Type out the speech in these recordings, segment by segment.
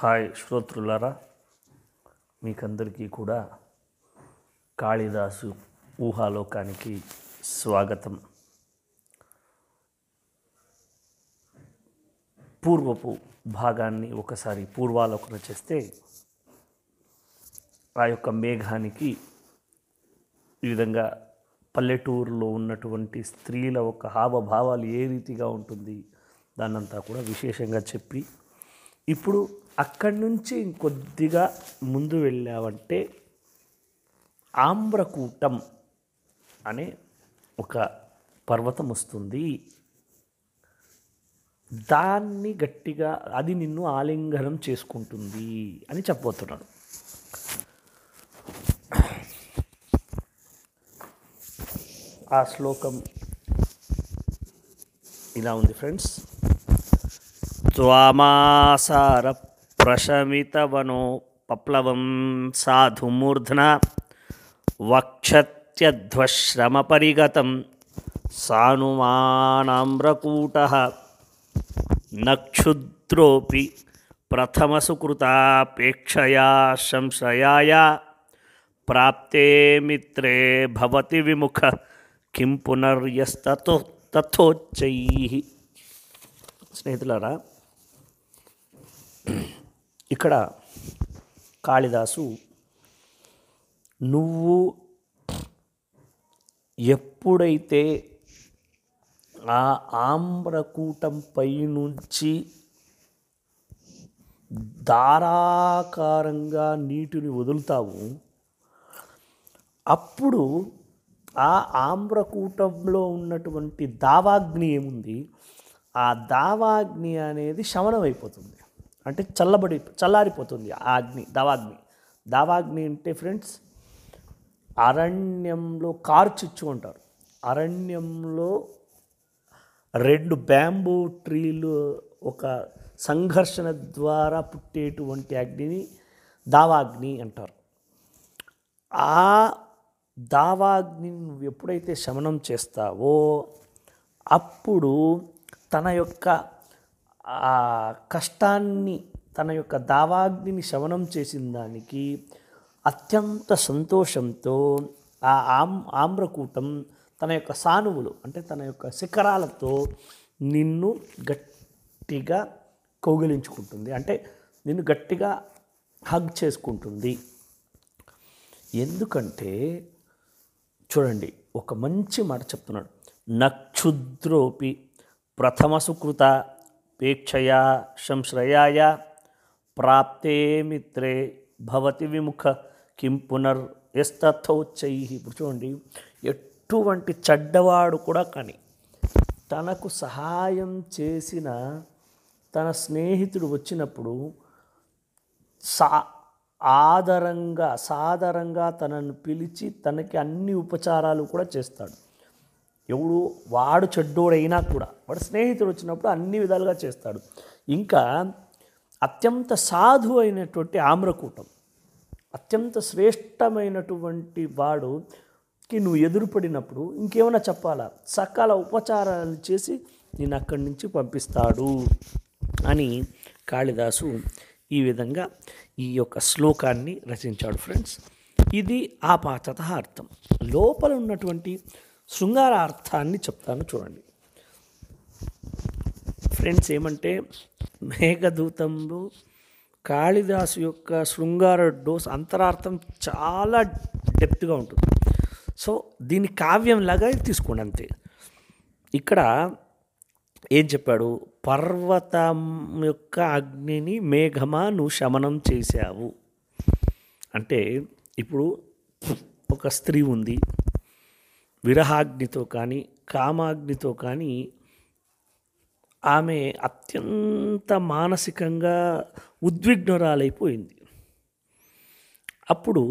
Hi శ్రోతృలారా మీకందరికీ కూడా కాళిదాసు ఊహాలోకానికి స్వాగతం. పూర్వపు భాగాన్ని ఒకసారి పూర్వాలోకన చేస్తే ఆ యొక్క మేఘానికి ఈ విధంగా పల్లెటూరులో ఉన్నటువంటి స్త్రీల ఒక హావభావాలు ఏ రీతిగా ఉంటుంది దాన్నంతా కూడా విశేషంగా చెప్పి ఇప్పుడు అక్కడి నుంచి ఇంకొద్దిగా ముందు వెళ్ళావంటే ఆమ్రకూటం అనే ఒక పర్వతం వస్తుంది. దాన్ని గట్టిగా అది నిన్ను ఆలింగనం చేసుకుంటుంది అని చెప్పబోతున్నాడు. ఆ శ్లోకం ఇలా ఉంది ఫ్రెండ్స్. త్వామాసార ప్రశమితవనో పప్లవం సాధుమూర్ధన వక్షత్యధ్వశ్రమపరిగతం సానుమానామ్రకూట నక్షుద్రోపి ప్రథమసుకృతాపేక్షయా సంశయాయ ప్రాప్తే మిత్రే భవతి విముఖ కిం పునర్యస్తతో తథోచ్చై స్నేహితులారా ఇక్కడ కాళిదాసు నువ్వు ఎప్పుడైతే ఆ ఆమ్రకూటంపై నుంచి ధారాకారంగా నీటిని వదులుతావు అప్పుడు ఆ ఆమ్రకూటంలో ఉన్నటువంటి దావాగ్ని ఏముంది? ఆ దావాగ్ని అనేది శమనమైపోతుంది అంటే చల్లబడి చల్లారిపోతుంది ఆ అగ్ని దావాగ్ని. దావాగ్ని అంటే ఫ్రెండ్స్ అరణ్యంలో కార్చిచ్చు అంటారు. అరణ్యంలో రెండు బ్యాంబూ ట్రీలు ఒక సంఘర్షణ ద్వారా పుట్టేటువంటి అగ్నిని దావాగ్ని అంటారు. ఆ దావాగ్ని నువ్వు ఎప్పుడైతే శమనం చేస్తావో అప్పుడు తన యొక్క ఆ కష్టాన్ని తన యొక్క దావాగ్నిని శమనం చేసిన దానికి అత్యంత సంతోషంతో ఆ ఆమ్ ఆమ్రకూటం తన యొక్క సానువులు అంటే తన యొక్క శిఖరాలతో నిన్ను గట్టిగా కౌగిలించుకుంటుంది. అంటే నిన్ను గట్టిగా హగ్ చేసుకుంటుంది. ఎందుకంటే చూడండి ఒక మంచి మాట చెప్తున్నాడు. నక్షుద్రోపి ప్రథమ సుకృత పేక్షయా సంశ్రయాయ ప్రాప్తే మిత్రే భవతి విముఖ కిం పునర్ ఇప్పుడు చూడండి ఎటువంటి చెడ్డవాడు కూడా కానీ తనకు సహాయం చేసిన తన స్నేహితుడు వచ్చినప్పుడు సా ఆదరంగా సాదరంగా తనను పిలిచి తనకి అన్ని ఉపచారాలు కూడా చేస్తాడు. ఎవడు వాడు చెడ్డోడైనా కూడా వాడు స్నేహితుడు వచ్చినప్పుడు అన్ని విధాలుగా చేస్తాడు. ఇంకా అత్యంత సాధు అయినటువంటి ఆమ్రకూటం అత్యంత శ్రేష్టమైనటువంటి వాడుకి నువ్వు ఎదురుపడినప్పుడు ఇంకేమైనా చెప్పాలా? సకాల ఉపచారాలు చేసి నేను అక్కడి నుంచి పంపిస్తాడు అని కాళిదాసు ఈ విధంగా ఈ యొక్క శ్లోకాన్ని రచించాడు ఫ్రెండ్స్. ఇది ఆ పాతత అర్థం. లోపల ఉన్నటువంటి శృంగార అర్థాన్ని చెప్తాను చూడండి. ఫ్రెండ్స్ ఏమంటే మేఘదూతంలో కాళిదాసు యొక్క శృంగార డోస్ అంతరార్థం చాలా డెప్త్గా ఉంటుంది. సో దీని కావ్యంలాగా తీసుకోండి అంతే. ఇక్కడ ఏం చెప్పాడు? పర్వతం యొక్క అగ్నిని మేఘమా నువ్వు శమనం చేశావు. అంటే ఇప్పుడు ఒక స్త్రీ ఉంది. విరహాగ్నితో కానీ కామాగ్నితో కానీ ఆమె అత్యంత మానసికంగా ఉద్విగ్నురాలైపోయింది. అప్పుడు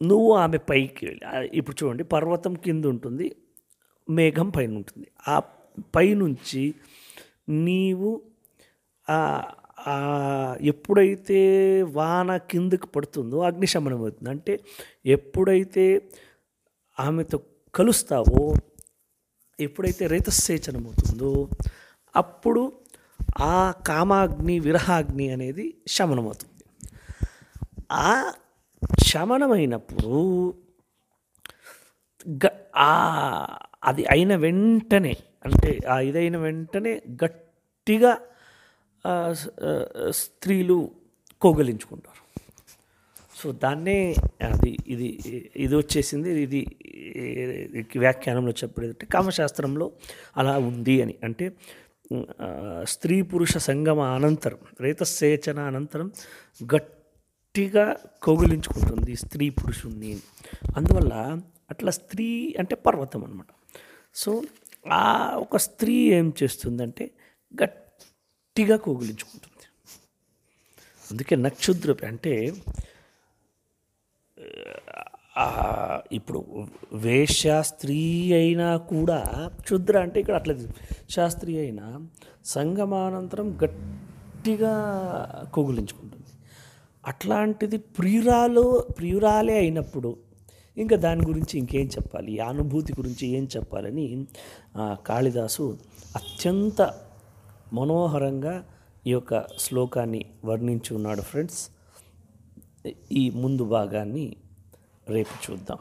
నువ్వు ఆమె పైకి వెళ్ళి ఇప్పుడు చూడండి పర్వతం కింద ఉంటుంది మేఘం పైన ఉంటుంది. ఆ పైనుంచి నీవు ఎప్పుడైతే వాన కిందకు పడుతుందో అగ్నిశమనం అవుతుంది. అంటే ఎప్పుడైతే ఆమెతో కలుస్తావో ఎప్పుడైతే రేతస్సేచనమవుతుందో అప్పుడు ఆ కామాగ్ని విరహాగ్ని అనేది శమనమవుతుంది. ఆ శమనమైనప్పుడు గ అది అయిన వెంటనే అంటే ఆ ఇదైన వెంటనే గట్టిగా స్త్రీలు కోగలించుకుంటారు. సో దాన్నే అది ఇది ఇది వచ్చేసింది. ఇది వ్యాఖ్యానంలో చెప్పేది కామశాస్త్రంలో అలా ఉంది అని. అంటే స్త్రీ పురుష సంగమ అనంతరం రేతసేచన అనంతరం గట్టిగా కౌగిలించుకుంటుంది స్త్రీ పురుషుణ్ణి. అందువల్ల అట్లా స్త్రీ అంటే పర్వతం అనమాట సో ఆ ఒక స్త్రీ ఏం చేస్తుందంటే గట్టిగా కౌగిలించుకుంటుంది. అందుకే నక్షుద్రపి అంటే ఇప్పుడు వేశ్య స్త్రీ అయినా కూడా క్షుద్ర అంటే ఇక్కడ అట్లా శాస్త్రీ అయినా సంగమానంతరం గట్టిగా కొగులించుకుంటుంది. అట్లాంటిది ప్రియురాలు ప్రియురాలే అయినప్పుడు ఇంకా దాని గురించి ఇంకేం చెప్పాలి? ఈ అనుభూతి గురించి ఏం చెప్పాలని కాళిదాసు అత్యంత మనోహరంగా ఈ యొక్క శ్లోకాన్ని వర్ణించి ఉన్నాడు ఫ్రెండ్స్. ఈ ముందు భాగాన్ని రేపు చూద్దాం.